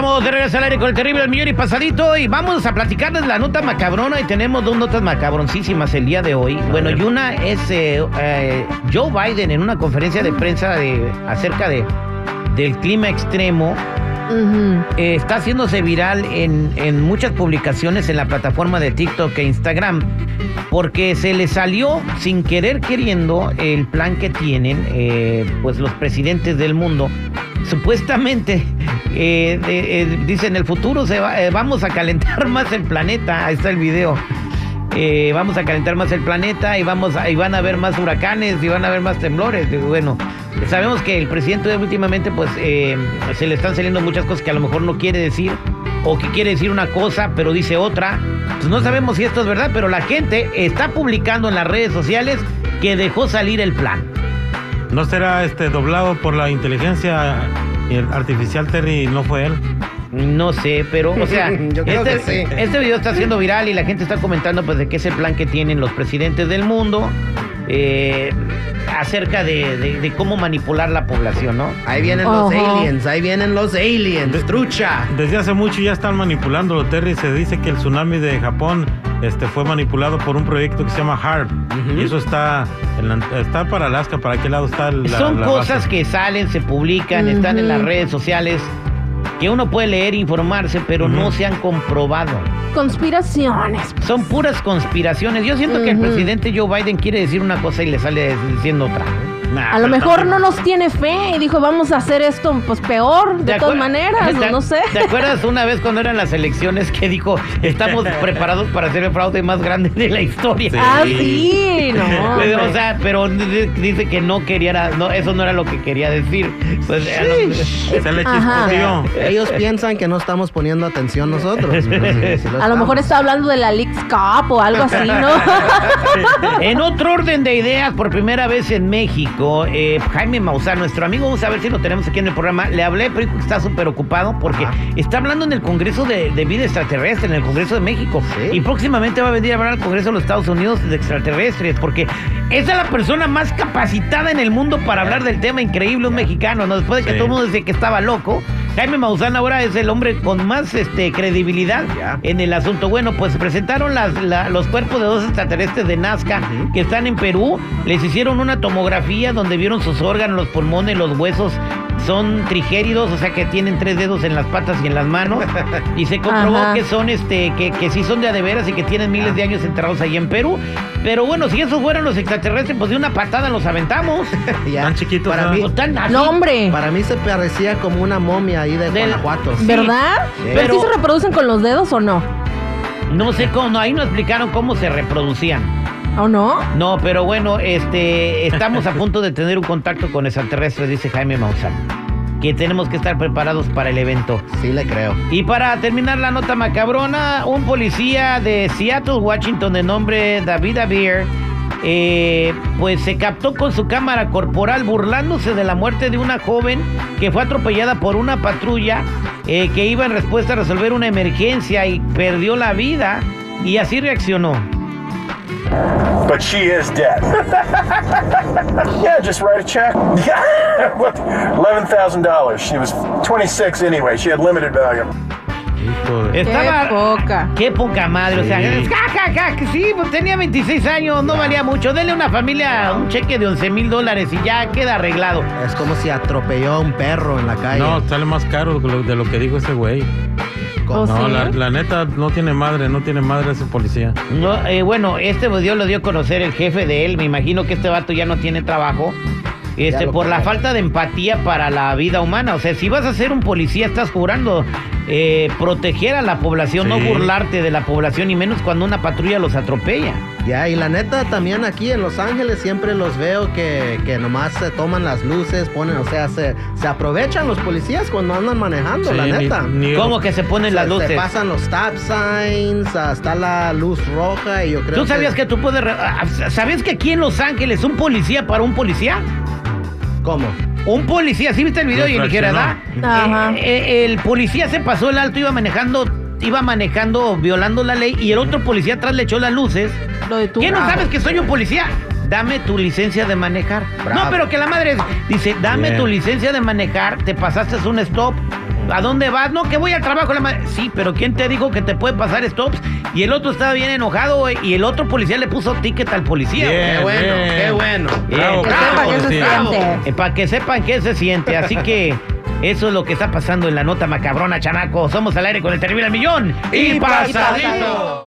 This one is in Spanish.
Estamos de regreso al aire con el terrible El millón y pasadito y vamos a platicarles la nota macabrona y tenemos dos notas macabroncísimas el día de hoy. Bueno, y una es eh, eh, Joe Biden en una conferencia de prensa de, acerca de, del clima extremo. eh, está haciéndose viral en, en muchas publicaciones en la plataforma de TikTok e Instagram porque se le salió sin querer queriendo el plan que tienen eh, pues los presidentes del mundo supuestamente eh, eh, dice en el futuro se eh, vamos a calentar más el planeta ahí está el video. Eh, vamos a calentar más el planeta y vamos a- y van a haber más huracanes y van a haber más temblores. Bueno sabemos que el presidente últimamente pues se le están saliendo muchas cosas que a lo mejor no quiere decir o que quiere decir una cosa pero dice otra. Pues no sabemos si esto es verdad pero la gente está publicando en las redes sociales que dejó salir el plan ¿No será este doblado por la inteligencia artificial Terry no fue él? No sé, pero, o sea, Yo creo este, que sí. este video está siendo viral y la gente está comentando pues de qué es el plan que tienen los presidentes del mundo eh, acerca de, de- de cómo manipular la población, ¿no? Ahí vienen los aliens, ahí vienen los aliens, trucha. Desde hace mucho ya están manipulándolo, Terry. Se dice que el tsunami de Japón este, fue manipulado por un proyecto que se llama HARP. Y eso está, en la- está para Alaska. ¿Para qué lado está la, Son la cosas base? que salen, se publican, están en las redes sociales, que uno puede leer, informarse, pero no se han comprobado. Conspiraciones. Son puras conspiraciones. Yo siento que el presidente Joe Biden quiere decir una cosa y le sale diciendo otra. Nah, A lo mejor no nos tiene fe y dijo, vamos a hacer esto pues peor, de ¿Te todas maneras, ¿Te- o no sé. ¿Te acuerdas una vez cuando eran las elecciones que dijo, estamos preparados para hacer el fraude más grande de la historia? Sí. Ah, sí, no. Pues, o sea, pero dice que no quería, no, eso no era lo que quería decir. Pues, a lo- Se le chispoteó. Ellos piensan que no estamos poniendo atención nosotros. sí, sí a lo mejor está hablando de la Leaks Cup o algo así, ¿no? En otro orden de ideas, por primera vez en México, eh, Jaime Maussan, nuestro amigo, vamos a ver si lo tenemos aquí en el programa. Le hablé, pero está súper ocupado porque Ajá. está hablando en el Congreso de, de Vida Extraterrestre, en el Congreso de México. Sí. Y próximamente va a venir a hablar al Congreso de los Estados Unidos de extraterrestres, porque esa es la persona más capacitada en el mundo para hablar del tema increíble, un mexicano, ¿no? Después de que Sí. todo el mundo dice que estaba loco. Jaime Maussan ahora es el hombre con más este, credibilidad en el asunto. Bueno, pues presentaron las- la- los cuerpos de dos extraterrestres de Nazca que están en Perú. Les hicieron una tomografía donde vieron sus órganos, los pulmones, los huesos. Son trigéridos, o sea que tienen tres dedos en las patas y en las manos. Y se comprobó Ajá. que son, este, que, que sí son de adeveras y que tienen miles de años enterrados ahí en Perú. Pero bueno, si esos fueron los extraterrestres, pues de una patada los aventamos. Ya. Tan chiquitos, Para ¿no? mí, tan así. No, hombre. para mí se parecía como una momia ahí de Del- Guanajuato. Sí. ¿Verdad? Sí. ¿Pero Pero- sí se reproducen con los dedos o no? No sé cómo, ahí no explicaron cómo se reproducían. ¿O no? No, pero bueno, este, estamos a punto de tener un contacto con extraterrestres, dice Jaime Maussan. Que tenemos que estar preparados para el evento. Sí le creo. Y para terminar la nota macabrona, un policía de Seattle, Washington, de nombre David Abier, eh, pues se captó con su cámara corporal burlándose de la muerte de una joven que fue atropellada por una patrulla eh, que iba en respuesta a resolver una emergencia y perdió la vida. Y así reaccionó. But she is dead. yeah, just write a check. Yeah, what? Eleven thousand dollars. She was twenty-six anyway. She had limited value. Hijo de- Estaba- Qué poca. Qué poca madre, o sea, Sí. ja, ja, ja, que sí, pues tenía 26 años, no valía mucho. Dele a una familia un cheque de 11 mil dólares y ya queda arreglado. Es como si atropelló a un perro en la calle. No, sale más caro de lo, de lo que dijo ese güey. ¿O No, sí? la, la neta no tiene madre, no tiene madre ese policía. No, eh, bueno, este video lo dio a conocer el jefe de él. Me imagino que este vato ya no tiene trabajo. Este, por la falta de empatía para la vida humana. O sea, si vas a ser un policía, estás jurando eh, proteger a la población, no burlarte de la población, y menos cuando una patrulla los atropella. Ya, y la neta también aquí en Los Ángeles siempre los veo que, que nomás se toman las luces, ponen, o sea, se, se aprovechan los policías cuando andan manejando, Sí, la neta. ni- ¿Cómo que se ponen Se- las Se luces? pasan los stop signs, hasta la luz roja y yo creo ¿Tú sabías que tú puedes... re- ah, ¿Sabías que aquí en Los Ángeles un policía para un policía? ¿Cómo? Un policía, ¿sí viste el video y dijera, ¿verdad? Ajá. Eh, eh, el policía se pasó el alto, iba manejando, iba manejando, violando la ley, y el otro policía atrás le echó las luces. Lo de tu ¿Qué no sabes que soy un policía? Dame tu licencia de manejar. Bravo. No, pero que la madre dice, dame Bien. tu licencia de manejar, te pasaste un stop. ¿A dónde vas? No, que voy al trabajo. La ma- sí, pero ¿quién te dijo que te puede pasar stops? Y el otro estaba bien enojado güey, y el otro policía le puso ticket al policía. Bien, Qué bueno, bien. qué bueno. Bravo, Que bravo, se siente. Eh, para que sepan qué se siente. Así que eso es lo que está pasando en la nota macabrona, chanaco. Somos al aire con el terrible millón. Y Y pasadito. pasadito.